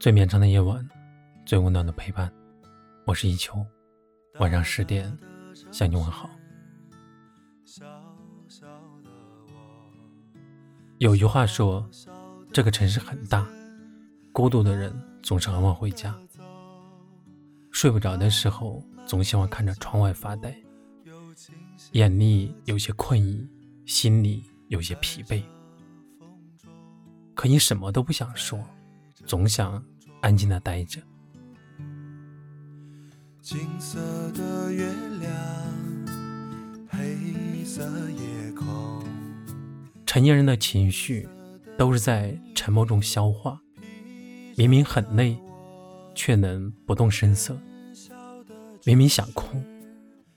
最绵长的夜晚，最温暖的陪伴。我是一秋，晚上十点向你问好。有句话说，这个城市很大，孤独的人总是很晚回家。睡不着的时候，总喜欢看着窗外发呆，眼里有些困意，心里有些疲惫。可你什么都不想说。总想安静的待着。金色的月亮，黑色夜空。成年人的情绪都是在沉默中消化。明明很累，却能不动声色；明明想哭，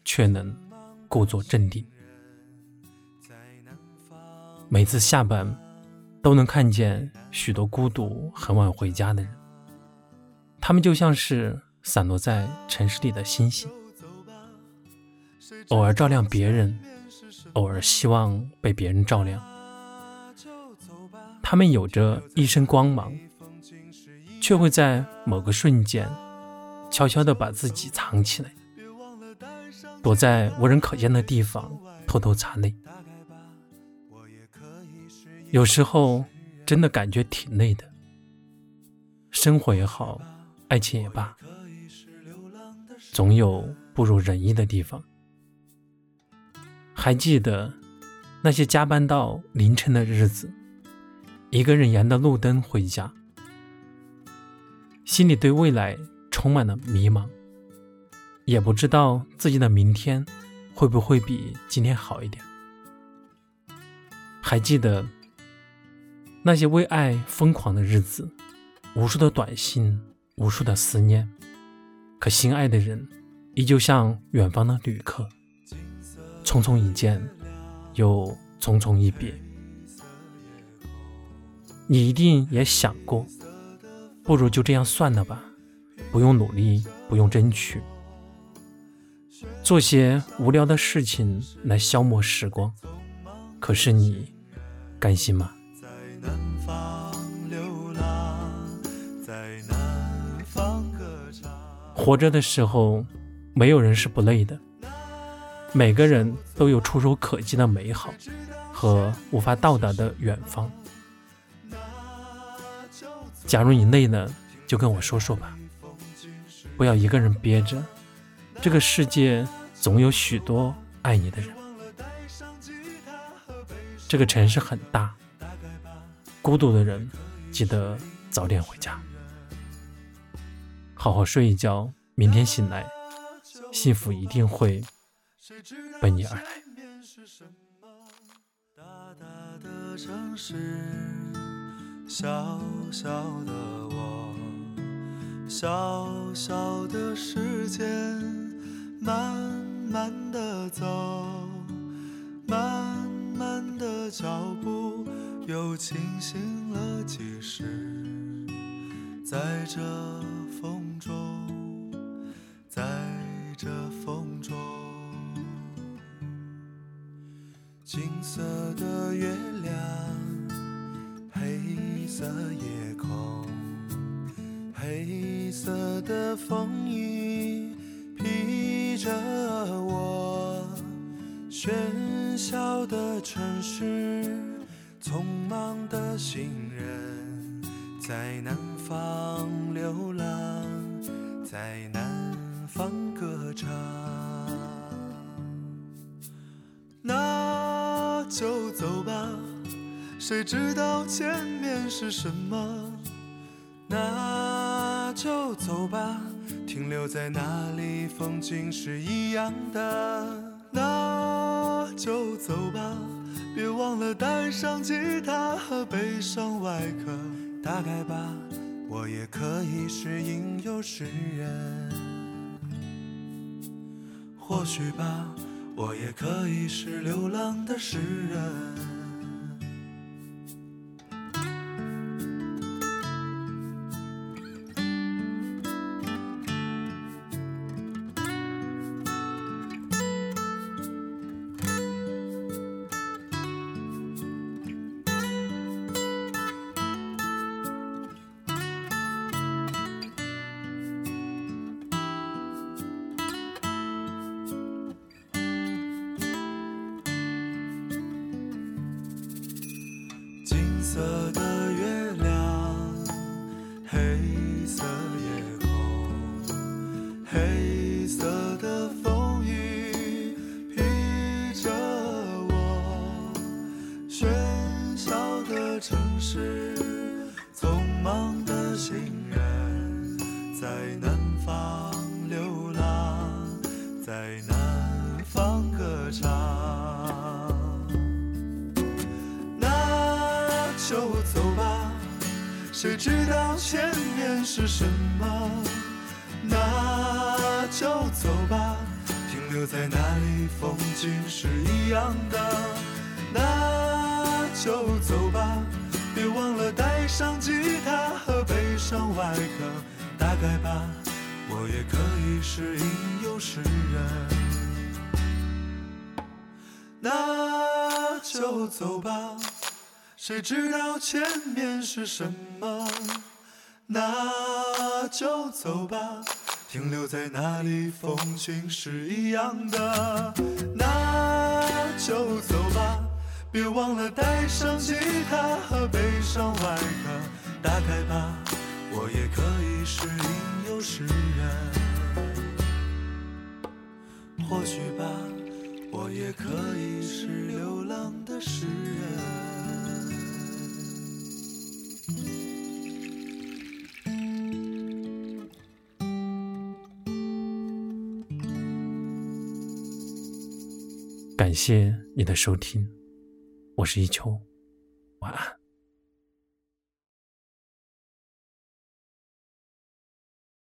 却能故作镇定。每次下班。都能看见许多孤独、很晚回家的人，他们就像是散落在城市里的星星，偶尔照亮别人，偶尔希望被别人照亮。他们有着一身光芒，却会在某个瞬间悄悄地把自己藏起来，躲在无人可见的地方偷偷擦泪。有时候真的感觉挺累的，生活也好，爱情也罢，总有不如人意的地方。还记得那些加班到凌晨的日子，一个人沿着路灯回家，心里对未来充满了迷茫，也不知道自己的明天会不会比今天好一点。还记得。那些为爱疯狂的日子，无数的短信，无数的思念，可心爱的人依旧像远方的旅客，匆匆一见，又匆匆一别。你一定也想过，不如就这样算了吧，不用努力，不用争取，做些无聊的事情来消磨时光。可是你甘心吗？活着的时候，没有人是不累的。每个人都有触手可及的美好和无法到达的远方。假如你累了，就跟我说说吧，不要一个人憋着。这个世界总有许多爱你的人。这个城市很大，孤独的人记得早点回家。好好睡一觉，明天醒来，幸福一定会奔你而来。大大的城市，小小的我，小小的时间，慢慢的走，慢慢的脚步，又清醒了几时，在这。金色的月亮，黑色夜空，黑色的风衣披着我，喧嚣的城市，匆忙的行人，在南方流浪。在南方歌唱，那就走吧。谁知道前面是什么？那就走吧。停留在那里，风景是一样的。那就走吧。别忘了带上吉他和悲伤外壳。大概吧。我也可以是吟游诗人，或许吧，我也可以是流浪的诗人。色的走吧，谁知道前面是什么？那就走吧，停留在那里，风景是一样的。那就走吧，别忘了带上吉他和悲伤外壳。大概吧，我也可以是吟游诗人。那就走吧，谁知道前面是什么？那就走吧，停留在那里，风景是一样的。那就走吧，别忘了带上吉他和悲伤外壳。大概吧，我也可以是吟游诗人。或许吧，我也可以是流浪的诗人。感谢你的收听我是一秋晚安。